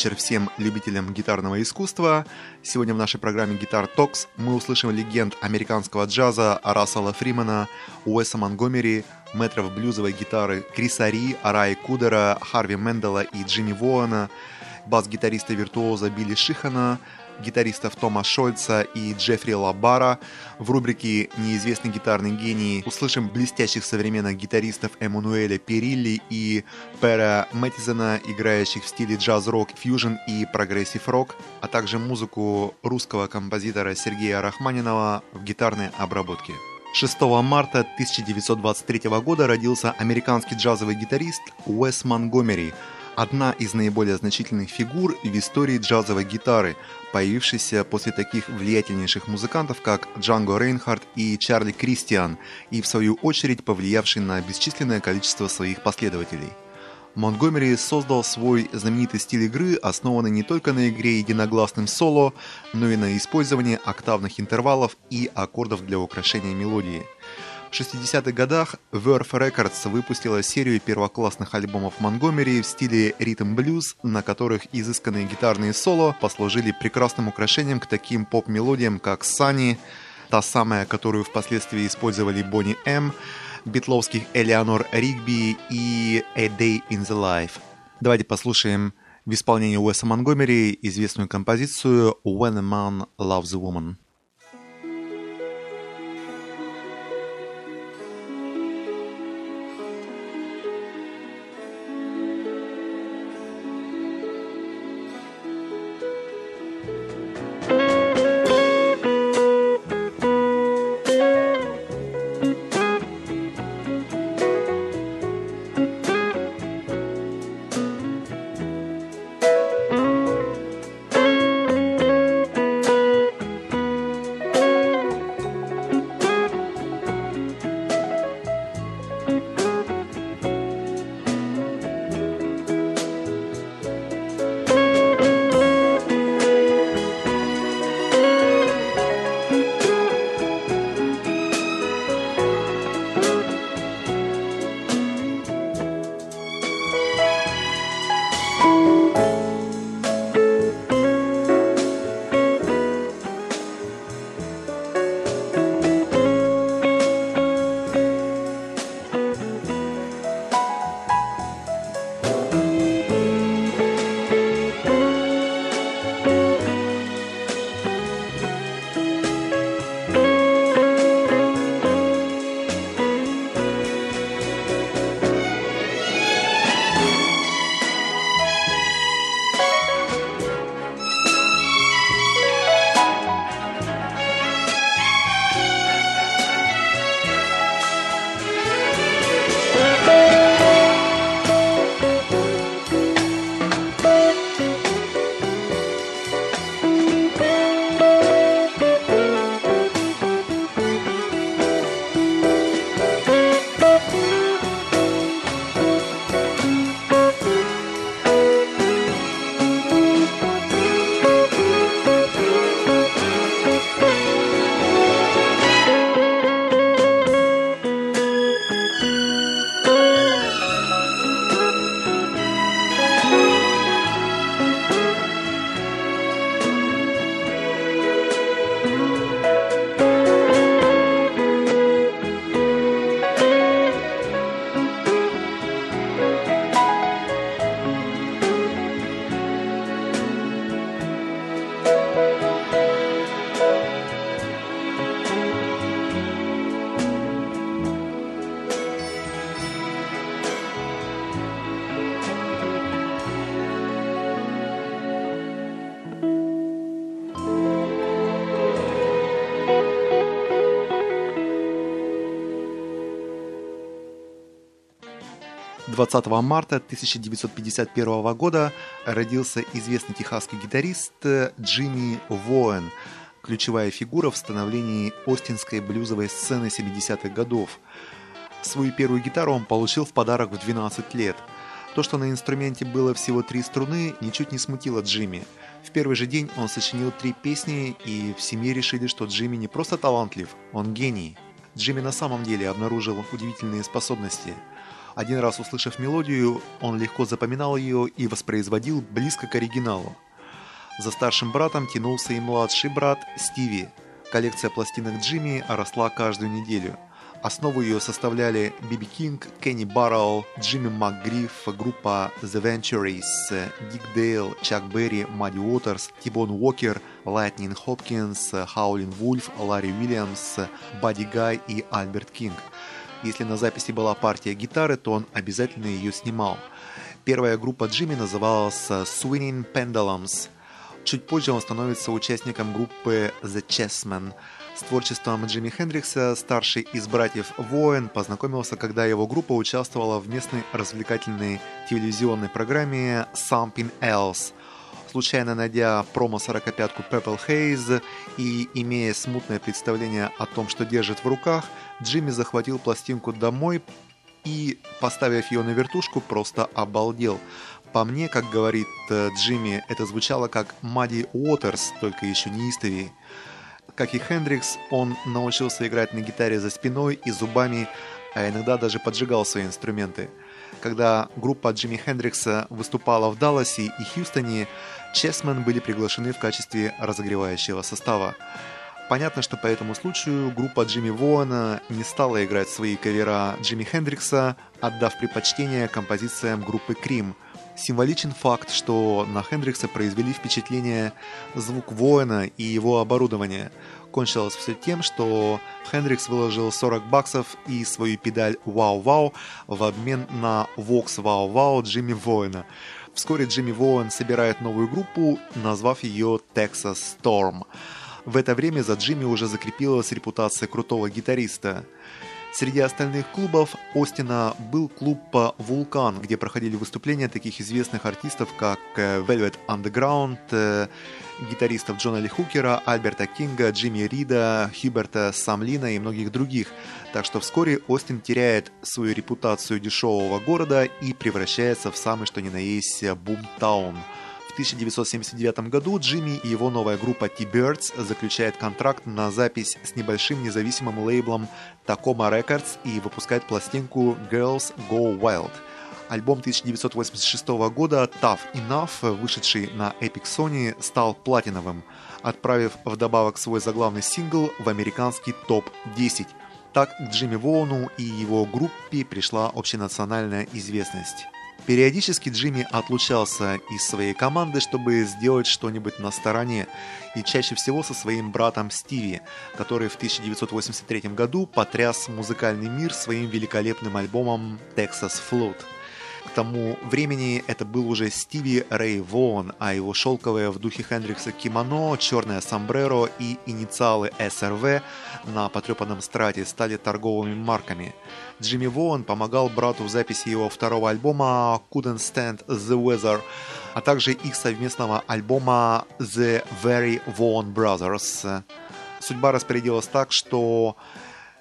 Вечер всем любителям гитарного искусства. Сегодня в нашей программе Guitar Talks мы услышим легенд американского джаза Рассела Фримана, Уэса Монгомери, метров блюзовой гитары Криса Ри, Араи Кудера, Харви Мендела и Джимми Воана, бас-гитариста-виртуоза Билли Шихана, гитаристов Тома Шольца и Джеффри Лабара. В рубрике «Неизвестный гитарный гений» услышим блестящих современных гитаристов Эммануэля Перилли и Пера Мэттизена, играющих в стиле джаз-рок, фьюжн и прогрессив-рок, а также музыку русского композитора Сергея Рахманинова в гитарной обработке. 6 марта 1923 года родился американский джазовый гитарист Уэс Монгомери – одна из наиболее значительных фигур в истории джазовой гитары, появившаяся после таких влиятельнейших музыкантов, как Джанго Рейнхард и Чарли Кристиан, и в свою очередь повлиявший на бесчисленное количество своих последователей. Монтгомери создал свой знаменитый стиль игры, основанный не только на игре единогласным соло, но и на использовании октавных интервалов и аккордов для украшения мелодии – в 60-х годах Verve Records выпустила серию первоклассных альбомов Монгомери в стиле ритм-блюз, на которых изысканные гитарные соло послужили прекрасным украшением к таким поп-мелодиям, как «Sunny», та самая, которую впоследствии использовали Бонни М., битловских Элеонор Ригби и «A Day in the Life». Давайте послушаем в исполнении Уэса Монгомери известную композицию «When a Man Loves a Woman». 20 марта 1951 года родился известный техасский гитарист Джимми Воэн, ключевая фигура в становлении остинской блюзовой сцены 70-х годов. Свою первую гитару он получил в подарок в 12 лет. То, что на инструменте было всего три струны, ничуть не смутило Джимми. В первый же день он сочинил три песни, и в семье решили, что Джимми не просто талантлив, он гений. Джимми на самом деле обнаружил удивительные способности – Один раз услышав мелодию, он легко запоминал ее и воспроизводил близко к оригиналу. За старшим братом тянулся и младший брат Стиви. Коллекция пластинок Джимми росла каждую неделю. Основу ее составляли Би Би Кинг, Кенни Барроу, Джимми МакГриф, группа The Ventures, Дик Дейл, Чак Берри, Мадди Уотерс, Ти-Боун Уокер, Лайтнин Хопкинс, Хаулин Вульф, Ларри Уильямс, Бадди Гай и Альберт Кинг. Если на записи была партия гитары, то он обязательно ее снимал. Первая группа Джимми называлась Swinging Pendulums – Чуть позже он становится участником группы The Chessmen. С творчеством Джимми Хендрикса старший из братьев Воин познакомился, когда его группа участвовала в местной развлекательной телевизионной программе Something Else. Случайно найдя промо-45-ку Purple Haze и имея смутное представление о том, что держит в руках, Джимми захватил пластинку домой и, поставив ее на вертушку, просто обалдел. По мне, как говорит э, Джимми, это звучало как Мадди Уотерс, только еще неистовее. Как и Хендрикс, он научился играть на гитаре за спиной и зубами, а иногда даже поджигал свои инструменты. Когда группа Джимми Хендрикса выступала в Далласе и Хьюстоне, Чесмен были приглашены в качестве разогревающего состава. Понятно, что по этому случаю группа Джимми Воана не стала играть свои кавера Джимми Хендрикса, отдав предпочтение композициям группы Крим – Символичен факт, что на Хендрикса произвели впечатление звук воина и его оборудование. Кончилось все тем, что Хендрикс выложил 40 баксов и свою педаль «Вау-Вау» в обмен на Vox «Вау-Вау» Джимми Воина. Вскоре Джимми Воин собирает новую группу, назвав ее Texas Storm. В это время за Джимми уже закрепилась репутация крутого гитариста – Среди остальных клубов Остина был клуб «Вулкан», где проходили выступления таких известных артистов, как э, Velvet Underground, э, гитаристов Джона Ли Хукера, Альберта Кинга, Джимми Рида, Хьюберта Самлина и многих других. Так что вскоре Остин теряет свою репутацию дешевого города и превращается в самый что ни на есть бумтаун – в 1979 году Джимми и его новая группа T-Birds заключают контракт на запись с небольшим независимым лейблом Tacoma Records и выпускают пластинку Girls Go Wild. Альбом 1986 года Tough Enough, вышедший на Epic Sony, стал платиновым, отправив вдобавок свой заглавный сингл в американский топ-10. Так к Джимми Воуну и его группе пришла общенациональная известность. Периодически Джимми отлучался из своей команды, чтобы сделать что-нибудь на стороне, и чаще всего со своим братом Стиви, который в 1983 году потряс музыкальный мир своим великолепным альбомом «Texas Flood». К тому времени это был уже Стиви Рэй Вон, а его шелковое в духе Хендрикса кимоно, черное сомбреро и инициалы СРВ на потрепанном страте стали торговыми марками. Джимми Вон помогал брату в записи его второго альбома Couldn't Stand the Weather, а также их совместного альбома The Very Vaughan Brothers. Судьба распорядилась так, что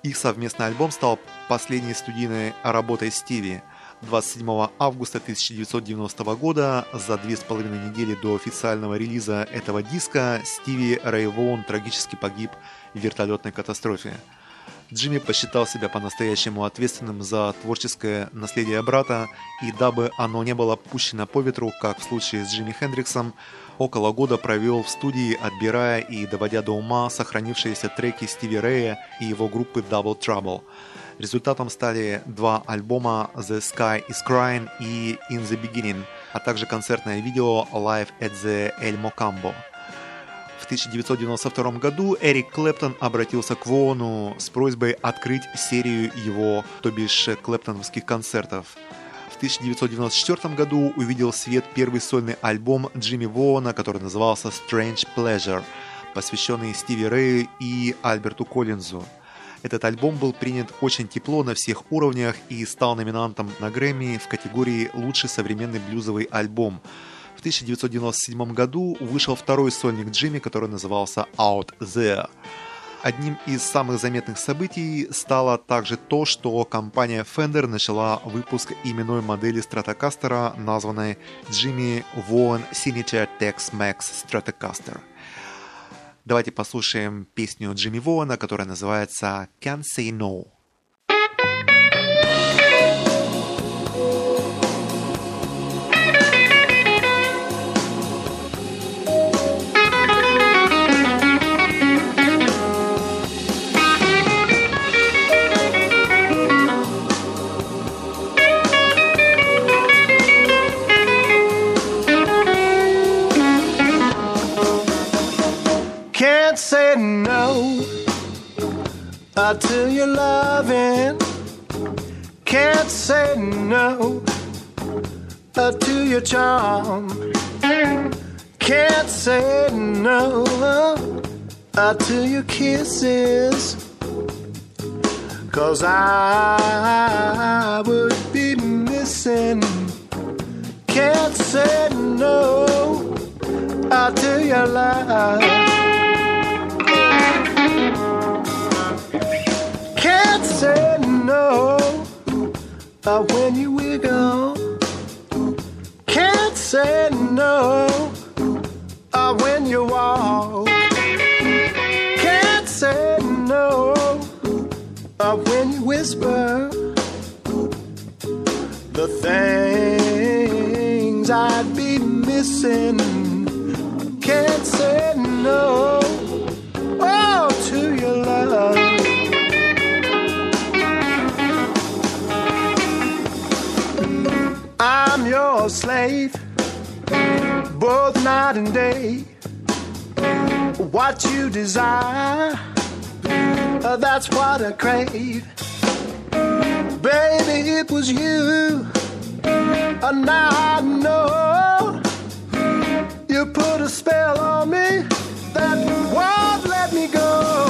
их совместный альбом стал последней студийной работой Стиви – 27 августа 1990 года, за две с половиной недели до официального релиза этого диска, Стиви Рейвон трагически погиб в вертолетной катастрофе. Джимми посчитал себя по-настоящему ответственным за творческое наследие брата, и дабы оно не было пущено по ветру, как в случае с Джимми Хендриксом, около года провел в студии, отбирая и доводя до ума сохранившиеся треки Стиви Рэя и его группы Double Trouble – Результатом стали два альбома The Sky is Crying и In the Beginning, а также концертное видео Live at the El Mocambo. В 1992 году Эрик Клэптон обратился к Вону с просьбой открыть серию его, то бишь клэптоновских концертов. В 1994 году увидел свет первый сольный альбом Джимми Воона, который назывался Strange Pleasure, посвященный Стиви Рэю и Альберту Коллинзу. Этот альбом был принят очень тепло на всех уровнях и стал номинантом на Грэмми в категории «Лучший современный блюзовый альбом». В 1997 году вышел второй сольник Джимми, который назывался «Out There». Одним из самых заметных событий стало также то, что компания Fender начала выпуск именной модели Stratocaster, названной Jimmy Vaughan Signature Tex-Mex Stratocaster. Давайте послушаем песню Джимми Вона, которая называется «Can't Say No». No uh, to your loving. Can't say no to your charm. Can't say no to your kisses. Cause I would be missing. Can't say no to your love. Can't say no when you wiggle. Can't say no when you walk. Can't say no when you whisper the things I'd be missing. Can't say no your slave, both night and day. What you desire, that's what I crave. Baby, it was you, and now I know you put a spell on me that won't let me go.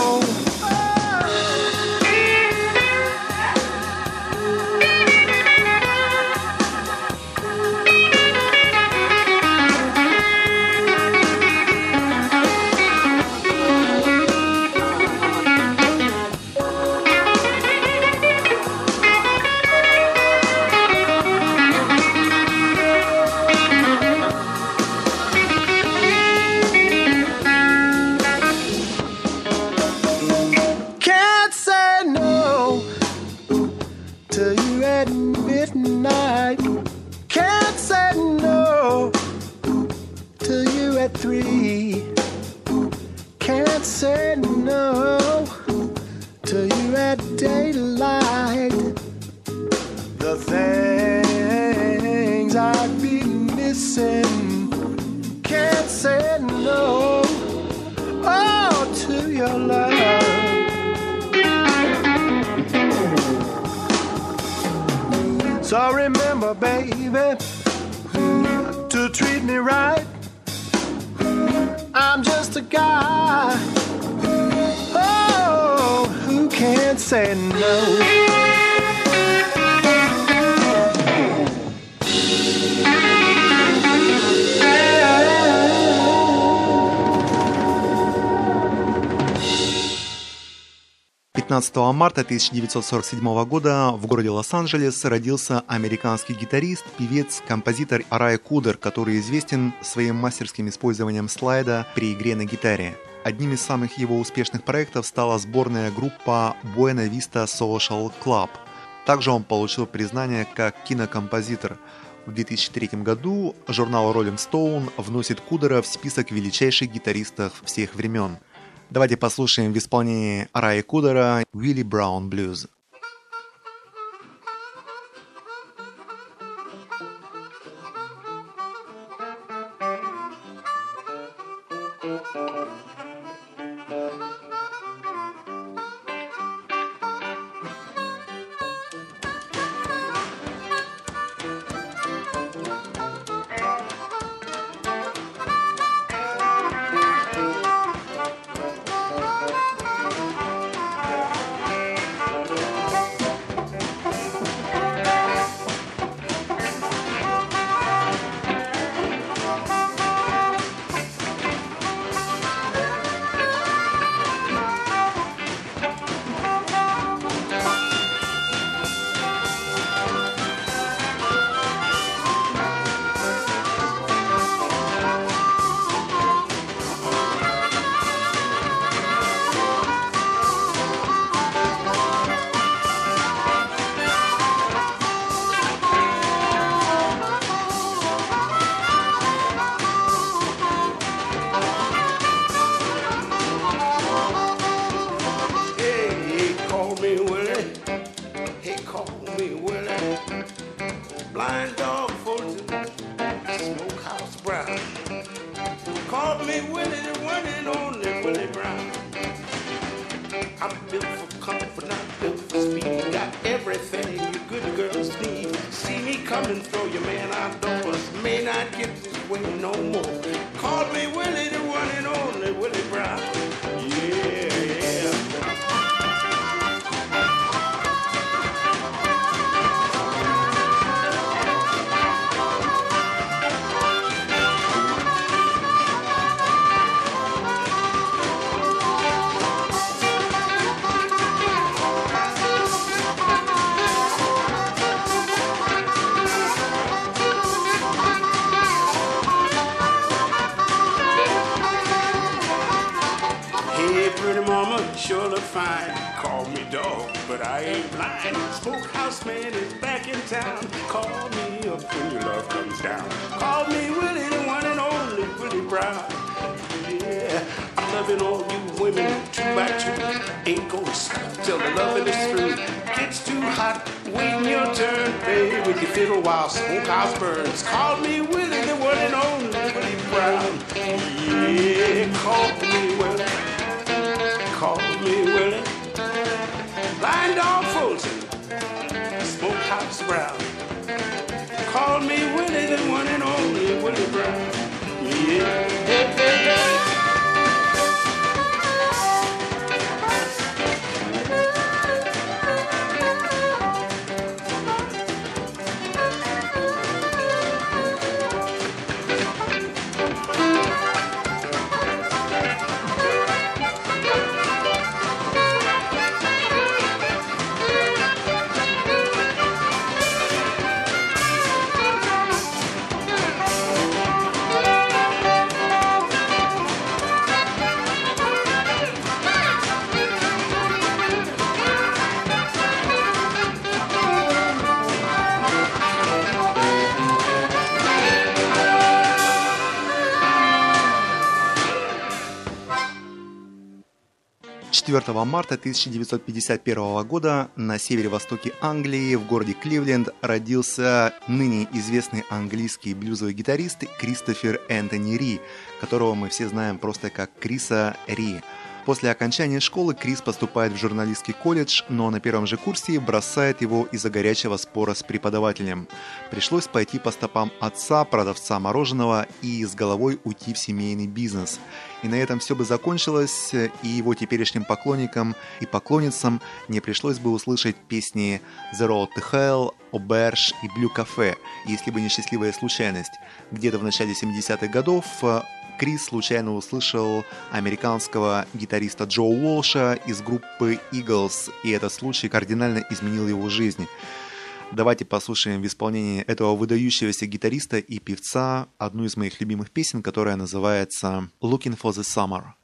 Right. I'm just a guy. Oh, who can't say no? 15 марта 1947 года в городе Лос-Анджелес родился американский гитарист, певец, композитор Арай Кудер, который известен своим мастерским использованием слайда при игре на гитаре. Одним из самых его успешных проектов стала сборная группа Buena Vista Social Club. Также он получил признание как кинокомпозитор. В 2003 году журнал Rolling Stone вносит Кудера в список величайших гитаристов всех времен. Давайте послушаем в исполнении Раи Кудера «Willie Brown Blues». Dog, but I ain't blind. Smokehouse man is back in town. Call me up when your love comes down. Call me Willie, the one and only Willie Brown. Yeah, I'm loving all you women two by two. Ain't gonna stop till the loving is through. Gets too hot, waiting your turn. Play with your fiddle while smokehouse burns. Call me Willie, the one and only Willie Brown. Yeah, call me Willie call me Willie. Blind Dog Fulton, Smokehouse Brown. Call me Willie, the one and only Willie Brown. Yeah. Четвертого марта 1951 года на северо-востоке Англии, в городе Кливленд, родился ныне известный английский блюзовый гитарист Кристофер Энтони Ри, которого мы все знаем просто как Криса Ри. После окончания школы Крис поступает в журналистский колледж, но на первом же курсе бросает его из-за горячего спора с преподавателем. Пришлось пойти по стопам отца, продавца мороженого, и с головой уйти в семейный бизнес. И на этом все бы закончилось, и его теперешним поклонникам и поклонницам не пришлось бы услышать песни The Road to Hell, Auberge и Blue Cafe, если бы не счастливая случайность. Где-то в начале 70-х годов Крис случайно услышал американского гитариста Джо Уолша из группы Eagles, и этот случай кардинально изменил его жизнь. Давайте послушаем в исполнении этого выдающегося гитариста и певца одну из моих любимых песен, которая называется «Looking for the Summer».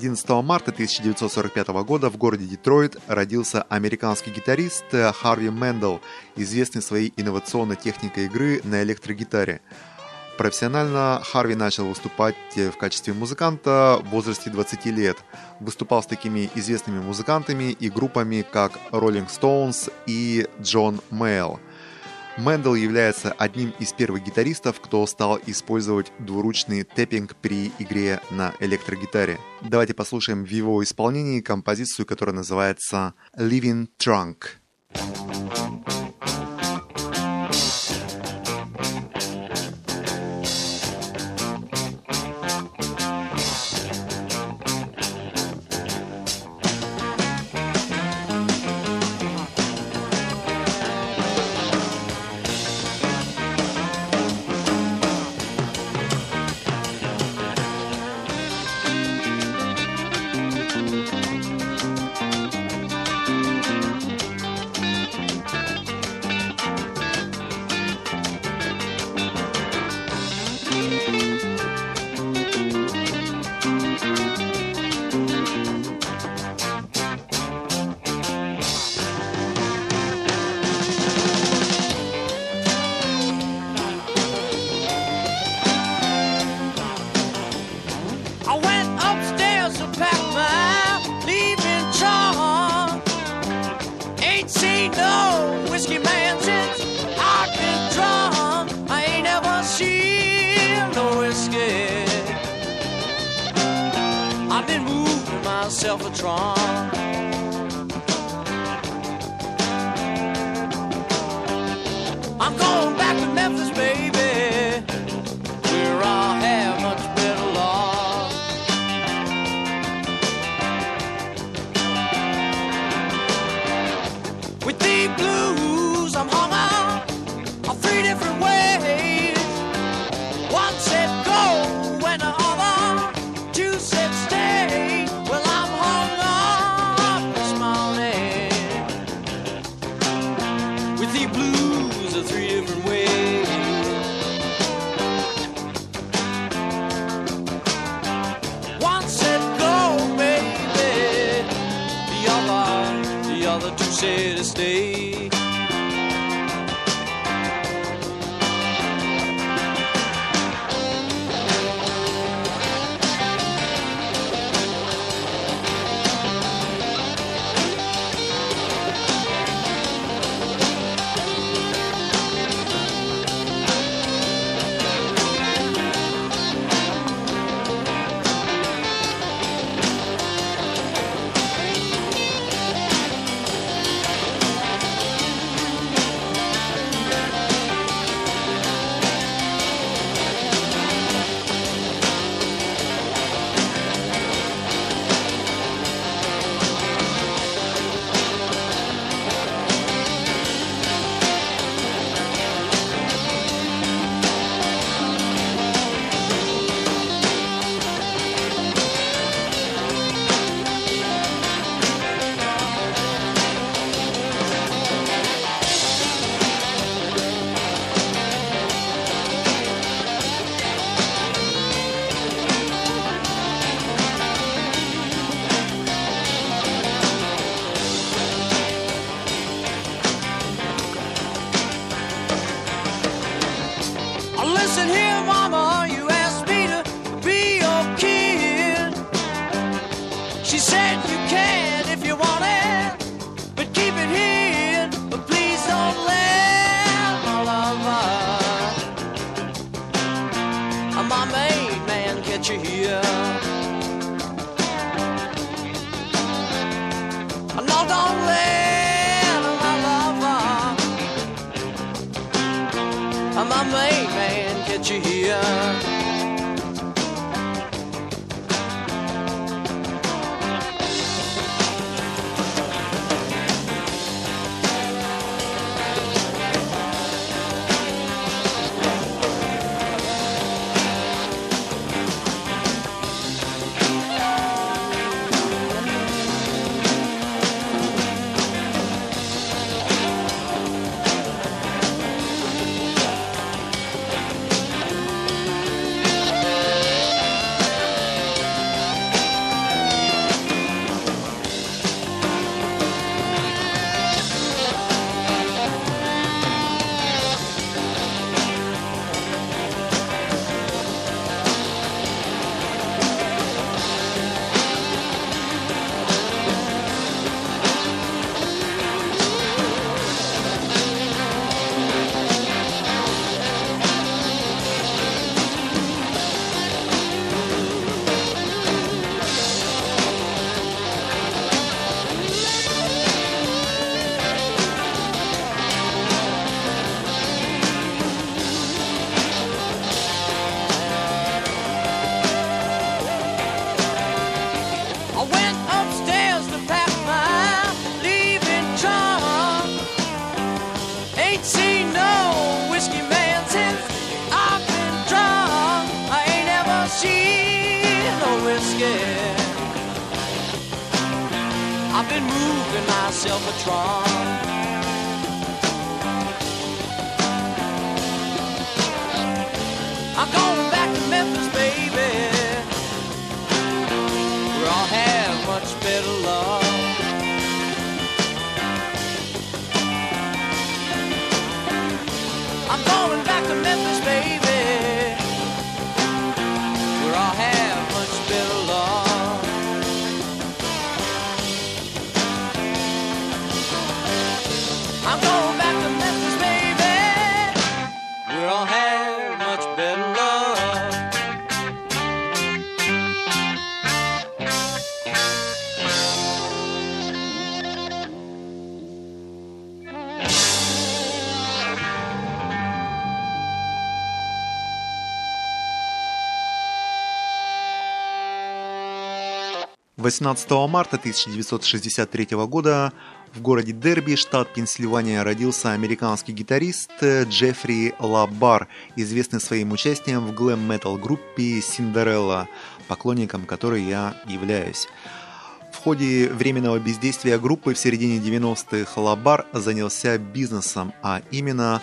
11 марта 1945 года в городе Детройт родился американский гитарист Харви Мэндл, известный своей инновационной техникой игры на электрогитаре. Профессионально Харви начал выступать в качестве музыканта в возрасте 20 лет. Выступал с такими известными музыкантами и группами, как Rolling Stones и Джон Мэйолл. Мэндл является одним из первых гитаристов, кто стал использовать двуручный тэппинг при игре на электрогитаре. Давайте послушаем в его исполнении композицию, которая называется «Leavin' Trunk». I whiskey man since I've been drunk. I ain't ever seen no whiskey. I've been moving myself a trunk. I'm going back to Memphis, baby, faces. you hear? 18 марта 1963 года в городе Дерби, штат Пенсильвания, родился американский гитарист Джеффри Лабар, известный своим участием в глэм-метал группе Синдерелла, поклонником которой я являюсь. В ходе временного бездействия группы в середине 90-х Лабар занялся бизнесом, а именно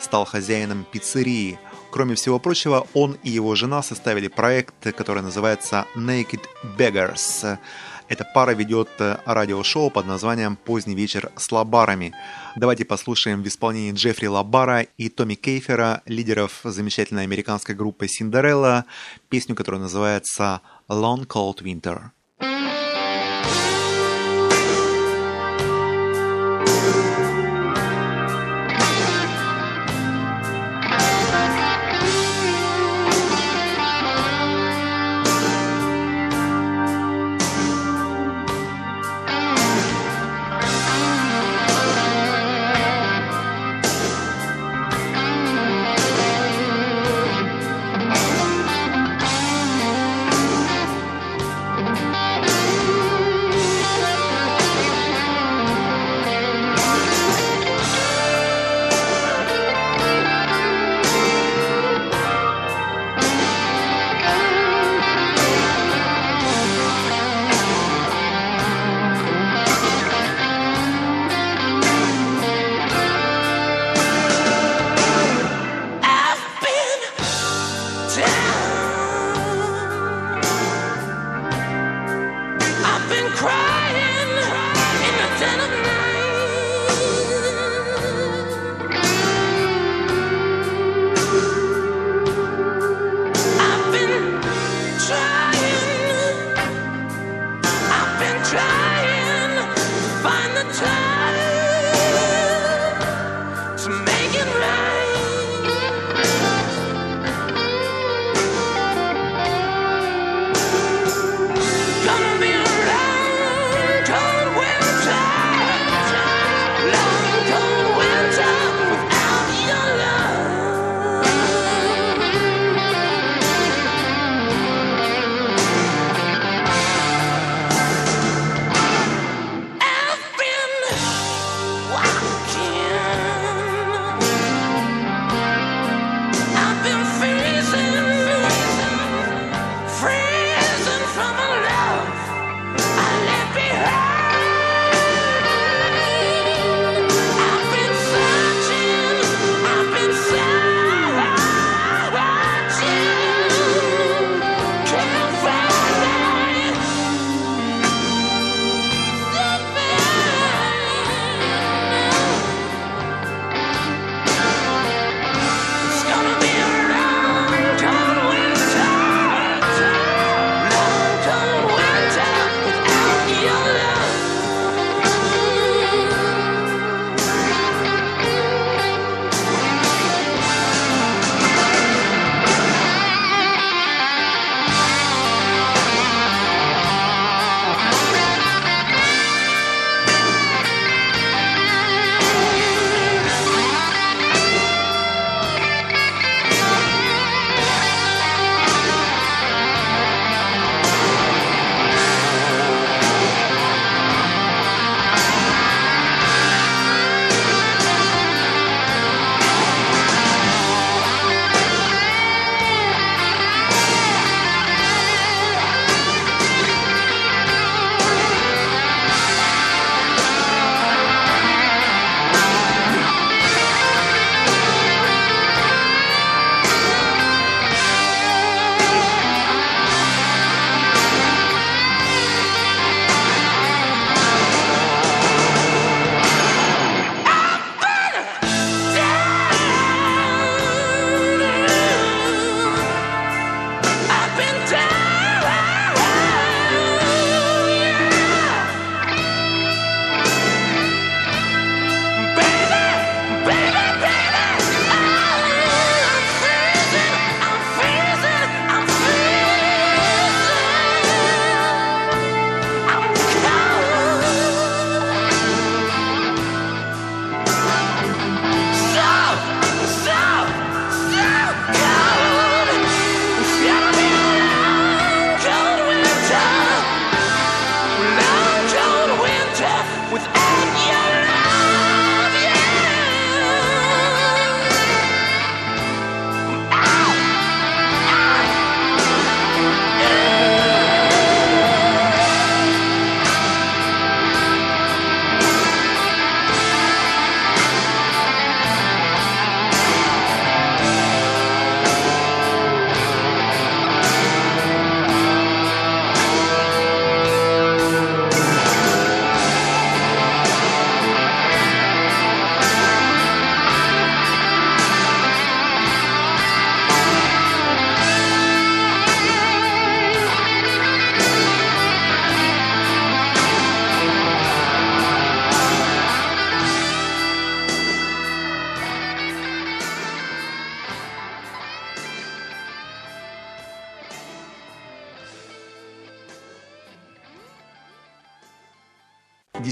стал хозяином пиццерии. Кроме всего прочего, он и его жена составили проект, который называется Naked Beggars. Эта пара ведет радиошоу под названием «Поздний вечер с лабарами». Давайте послушаем в исполнении Джеффри Лабара и Томми Кейфера, лидеров замечательной американской группы Синдерелла, песню, которая называется «Long Cold Winter».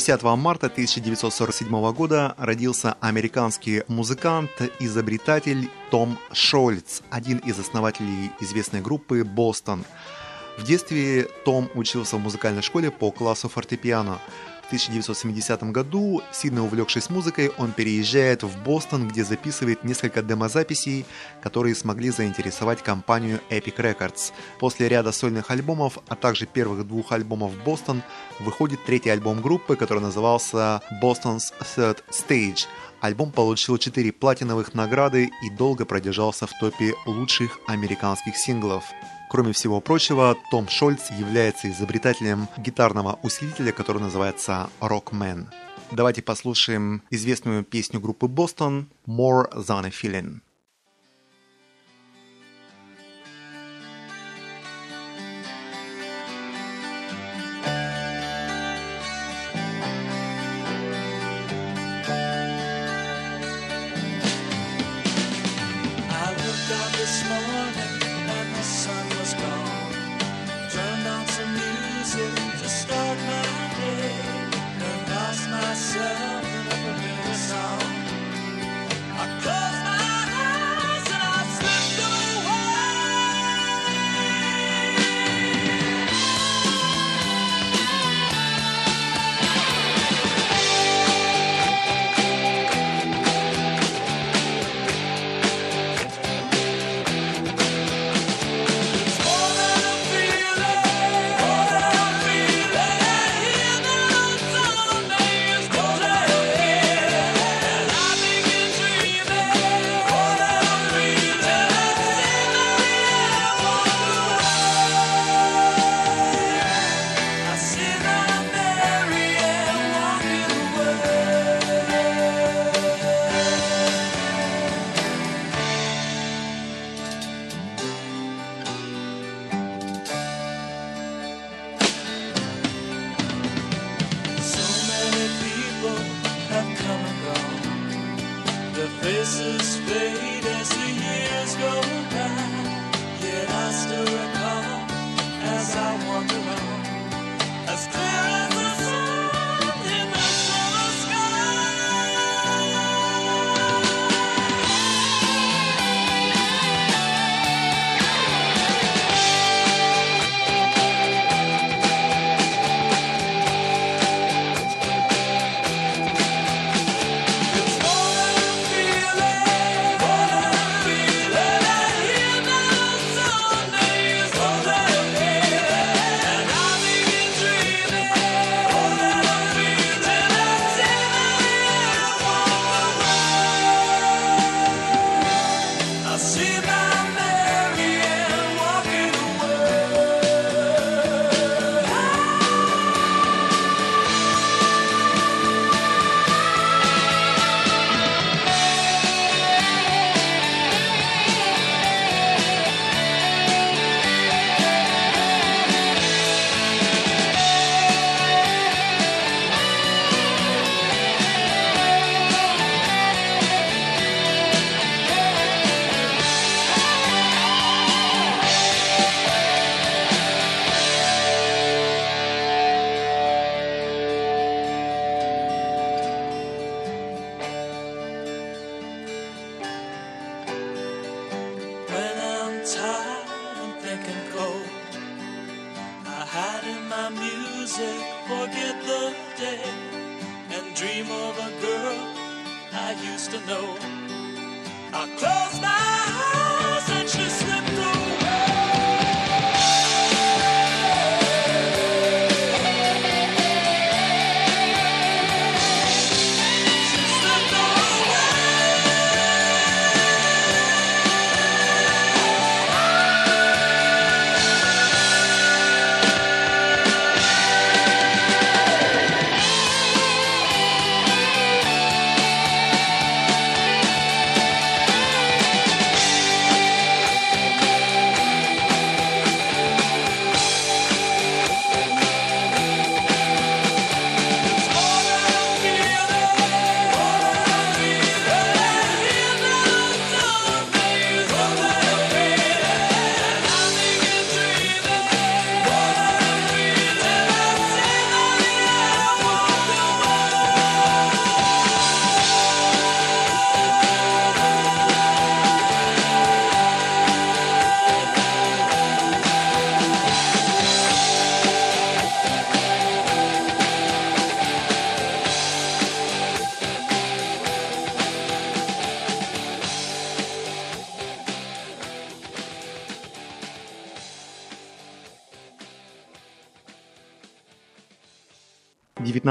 10 марта 1947 года родился американский музыкант, изобретатель Том Шольц, один из основателей известной группы «Бостон». В детстве Том учился в музыкальной школе по классу фортепиано. В 1970 году, сильно увлекшись музыкой, он переезжает в Бостон, где записывает несколько демозаписей, которые смогли заинтересовать компанию Epic Records. После ряда сольных альбомов, а также первых двух альбомов Бостон, выходит третий альбом группы, который назывался Boston's Third Stage. Альбом получил 4 платиновых награды и долго продержался в топе лучших американских синглов. Кроме всего прочего, Том Шольц является изобретателем гитарного усилителя, который называется Rockman. Давайте послушаем известную песню группы Бостон «More Than a Feeling».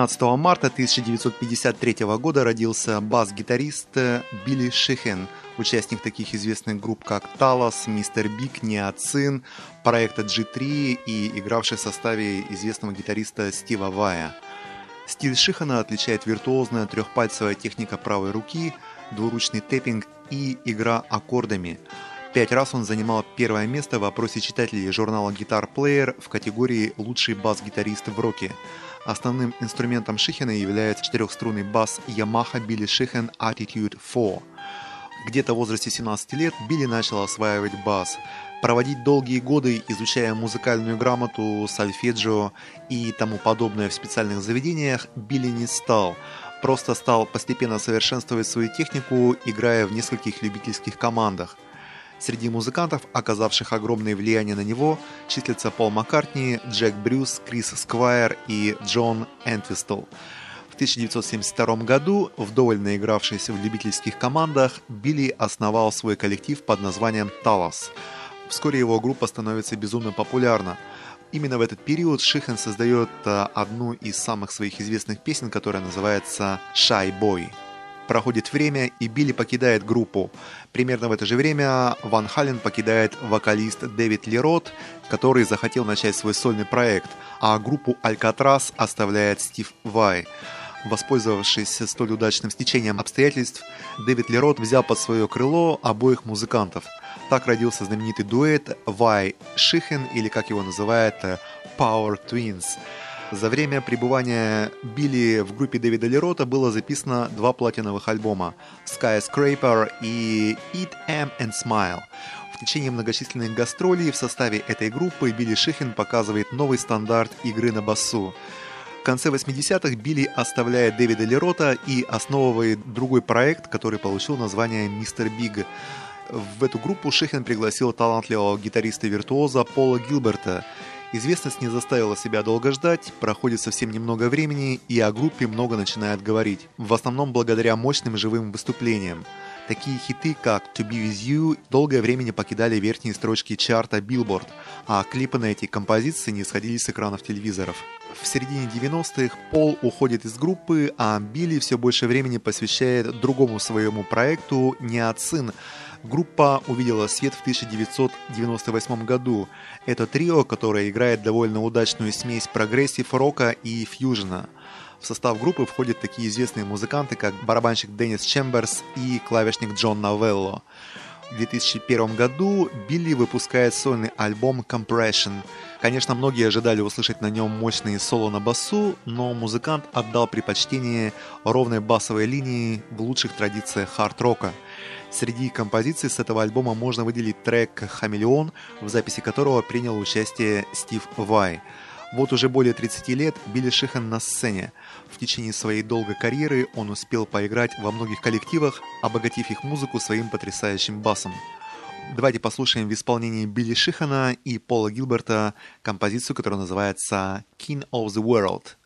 19 марта 1953 года родился бас-гитарист Билли Шихен, участник таких известных групп, как Talas, Mr. Big, Niacin, проекта G3 и игравший в составе известного гитариста Стива Вая. Стиль Шихана отличает виртуозная трехпальцевая техника правой руки, двуручный тэппинг и игра аккордами. Пять раз он занимал первое место в опросе читателей журнала Guitar Player в категории «Лучший бас-гитарист в роке». Основным инструментом Шихена является четырехструнный бас Yamaha Billy Sheehan Attitude 4. Где-то в возрасте 17 лет Билли начал осваивать бас. Проводить долгие годы, изучая музыкальную грамоту, сольфеджио и тому подобное в специальных заведениях, Билли не стал. Просто стал постепенно совершенствовать свою технику, играя в нескольких любительских командах. Среди музыкантов, оказавших огромное влияние на него, числятся Пол Маккартни, Джек Брюс, Крис Сквайр и Джон Энтвистл. 1972 году, вдоволь наигравшись в любительских командах, Билли основал свой коллектив под названием «Талос». Вскоре его группа становится безумно популярна. Именно в этот период Шихан создает э, одну из самых своих известных песен, которая называется «Shy Boy». Проходит время, и Билли покидает группу. Примерно в это же время Ван Хален покидает вокалист Дэвид Лерот, который захотел начать свой сольный проект, а группу Алькатрас оставляет Стив Вай. Воспользовавшись столь удачным стечением обстоятельств, Дэвид Лерот взял под свое крыло обоих музыкантов. Так родился знаменитый дуэт Вай Шихен, или как его называют, Power Twins. За время пребывания Билли в группе Дэвида Лерота было записано два платиновых альбома Skyscraper и Eat, Am and Smile. В течение многочисленных гастролей в составе этой группы Билли Шихин показывает новый стандарт игры на басу конце 80-х Билли оставляет Дэвида Лерота и основывает другой проект, который получил название «Мистер Биг». В эту группу Шехин пригласил талантливого гитариста-виртуоза Пола Гилберта. Известность не заставила себя долго ждать, проходит совсем немного времени, и о группе много начинают говорить. В основном благодаря мощным живым выступлениям. Такие хиты, как «To Be With You» долгое время не покидали верхние строчки чарта Billboard, а клипы на эти композиции не сходили с экранов телевизоров. В середине 90-х Пол уходит из группы, а Билли все больше времени посвящает другому своему проекту «Niacin». Группа увидела свет в 1998 году. Это трио, которое играет довольно удачную смесь прогрессив рока и фьюжена. В состав группы входят такие известные музыканты, как барабанщик Деннис Чемберс и клавишник Джон Новелло. В 2001 году Билли выпускает сольный альбом Compression. Конечно, многие ожидали услышать на нем мощные соло на басу, но музыкант отдал предпочтение ровной басовой линии в лучших традициях хард-рока. Среди композиций с этого альбома можно выделить трек «Хамелеон», в записи которого принял участие Стив Вай. Вот уже более 30 лет Билли Шихан на сцене. В течение своей долгой карьеры он успел поиграть во многих коллективах, обогатив их музыку своим потрясающим басом. Давайте послушаем в исполнении Билли Шихана и Пола Гилберта композицию, которая называется «King of the World».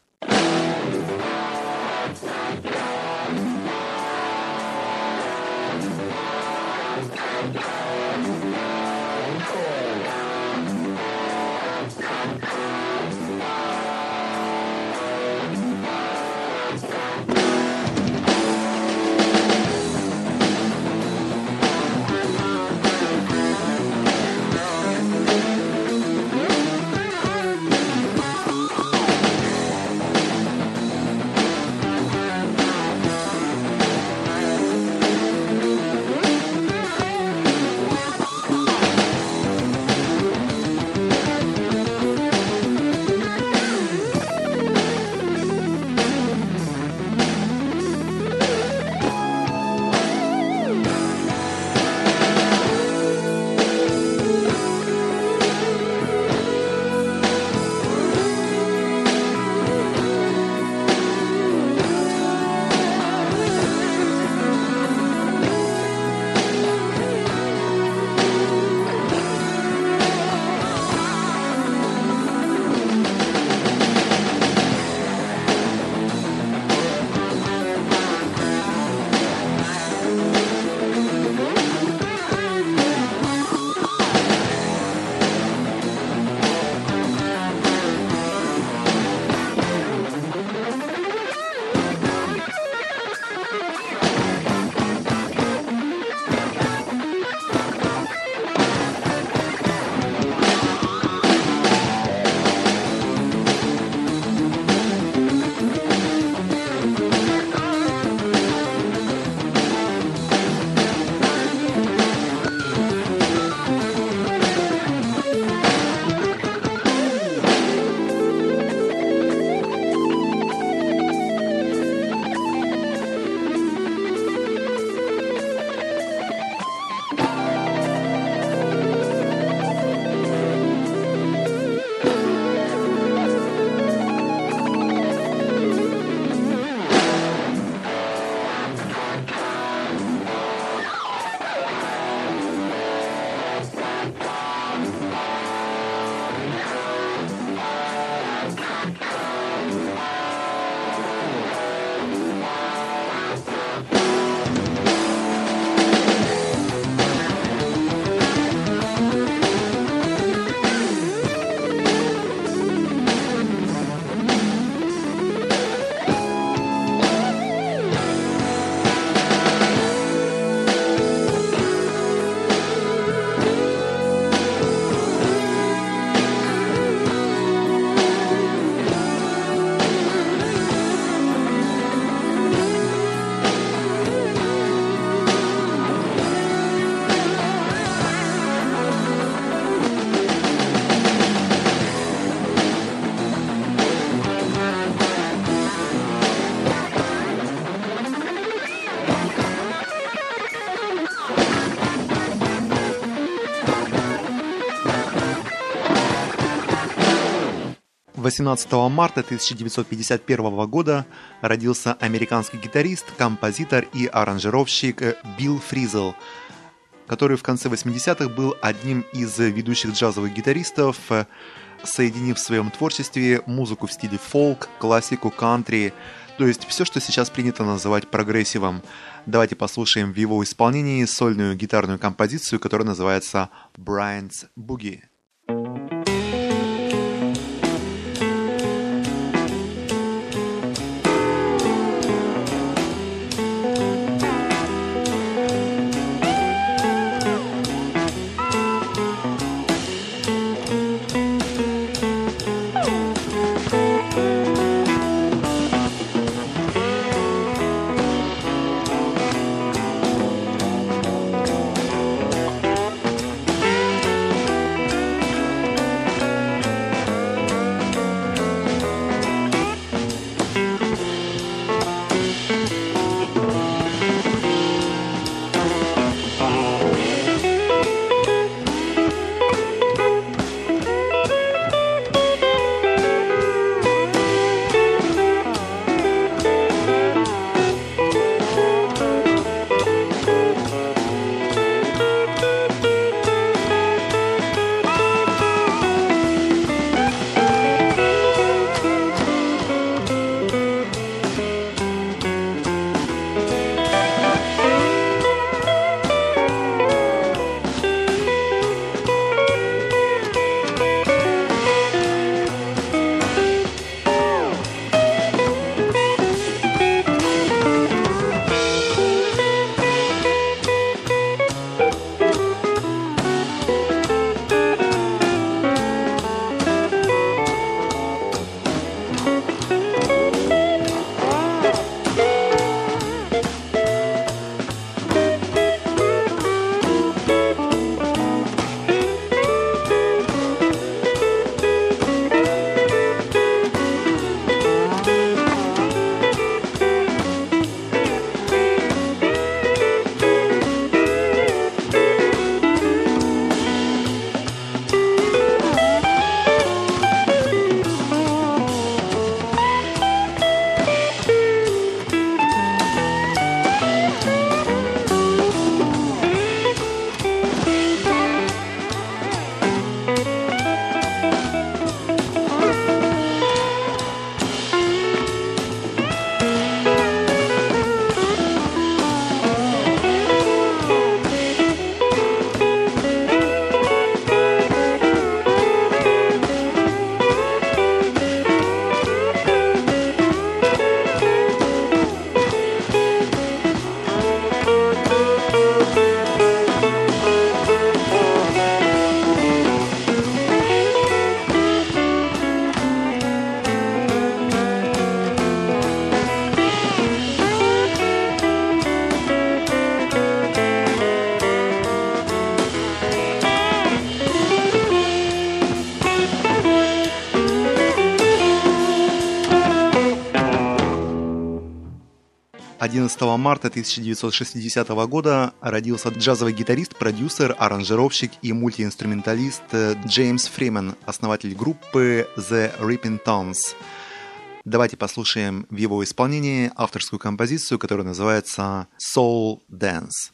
18 марта 1951 года родился американский гитарист, композитор и аранжировщик Билл Фризел, который в конце 80-х был одним из ведущих джазовых гитаристов, соединив в своем творчестве музыку в стиле фолк, классику, кантри, то есть все, что сейчас принято называть прогрессивом. Давайте послушаем в его исполнении сольную гитарную композицию, которая называется «Brian's Boogie». 11 марта 1960 года родился джазовый гитарист, продюсер, аранжировщик и мультиинструменталист э, Джеймс Фримен, основатель группы The Ripping Tones. Давайте послушаем в его исполнении авторскую композицию, которая называется Soul Dance.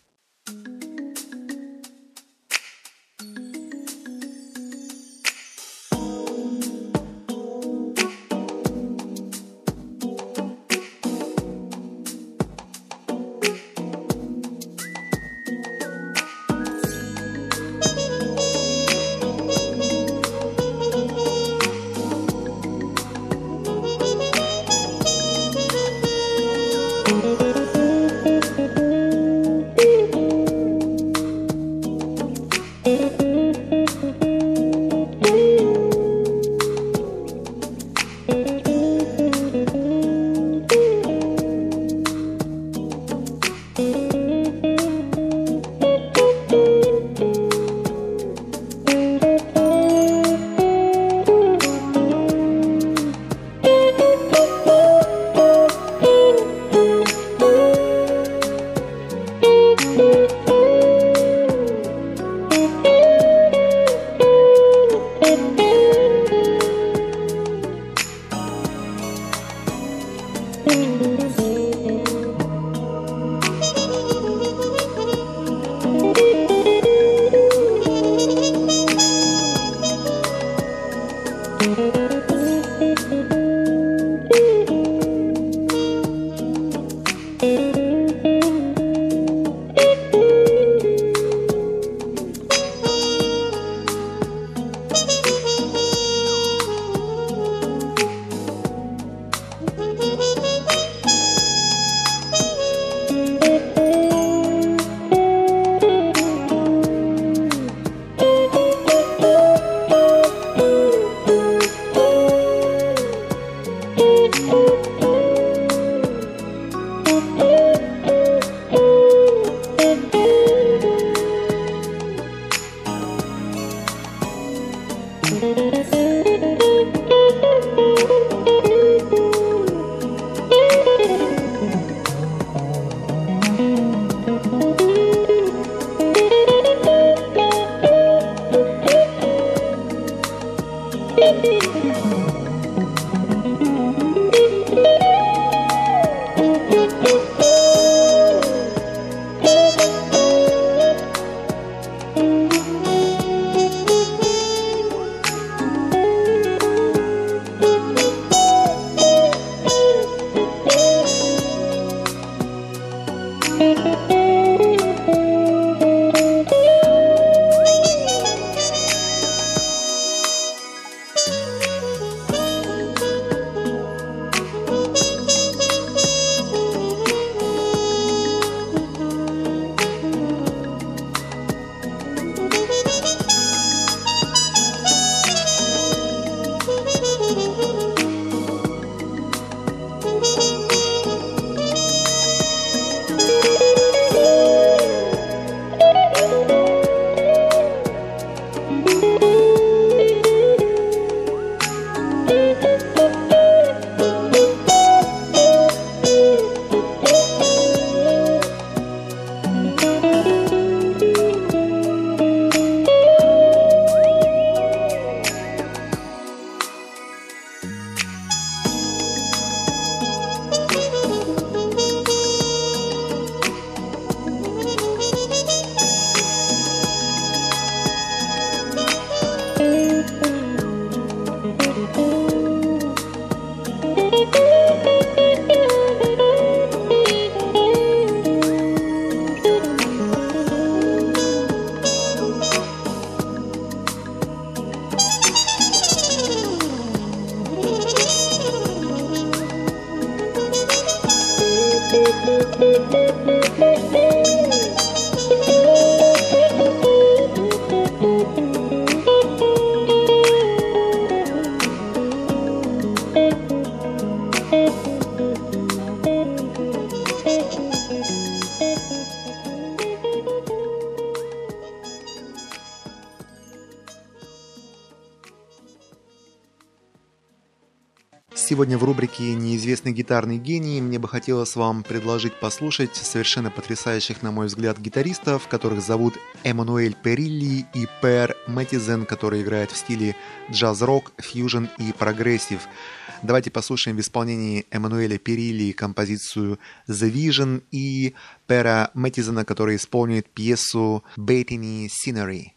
Сегодня в рубрике «Неизвестный гитарный гений» мне бы хотелось вам предложить послушать совершенно потрясающих, на мой взгляд, гитаристов, которых зовут Эммануэль Перилли и Пер Мэттизен, которые играют в стиле джаз-рок, фьюжн и прогрессив. Давайте послушаем в исполнении Эммануэля Перилли композицию «The Vision» и Пера Мэттизена, который исполнит пьесу «Bethany Scenery».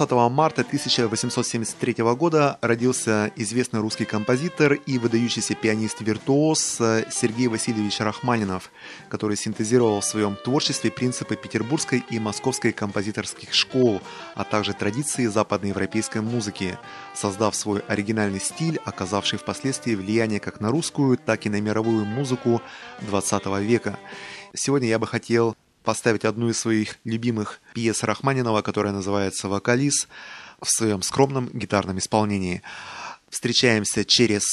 20 марта 1873 года родился известный русский композитор и выдающийся пианист-виртуоз Сергей Васильевич Рахманинов, который синтезировал в своем творчестве принципы петербургской и московской композиторских школ, а также традиции западноевропейской музыки, создав свой оригинальный стиль, оказавший впоследствии влияние как на русскую, так и на мировую музыку 20 века. Сегодня я бы хотел поставить одну из своих любимых пьес Рахманинова, которая называется «Вокалис» в своем скромном гитарном исполнении. Встречаемся через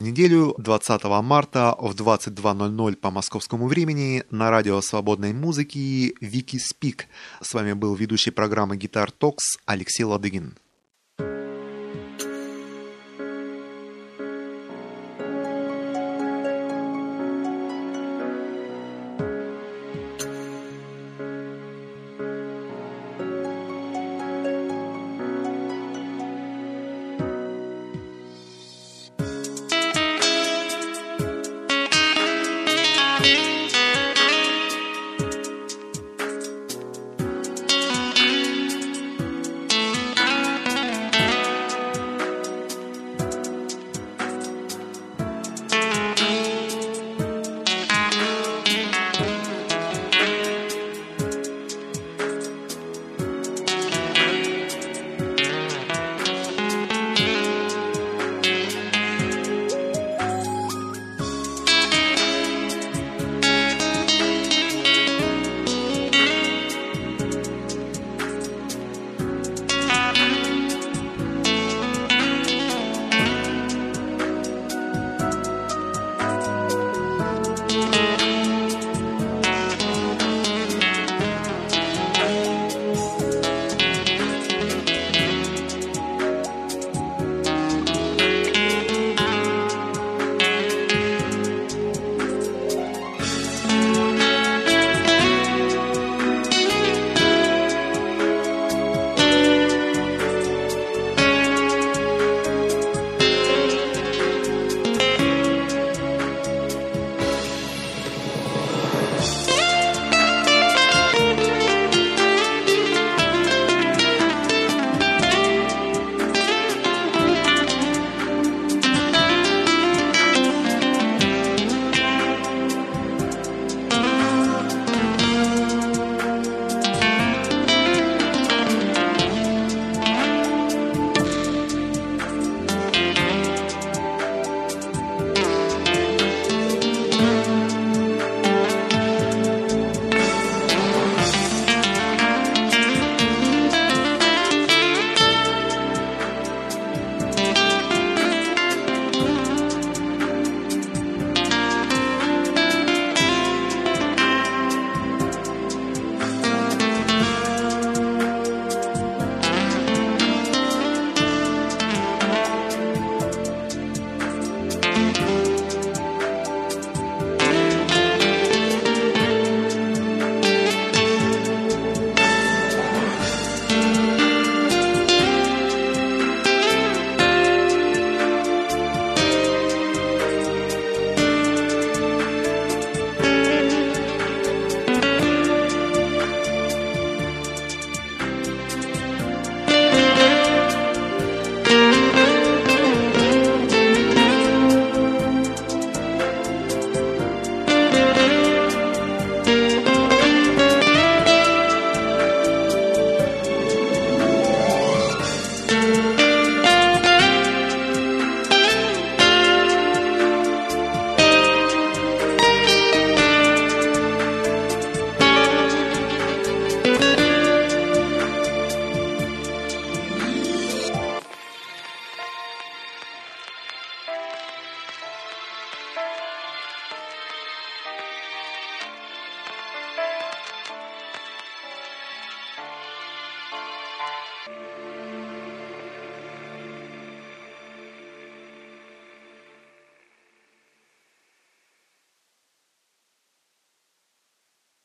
неделю, 20 марта в 22.00 по московскому времени на радио свободной музыки Вики Спик. С вами был ведущий программы Гитар Токс Алексей Ладыгин.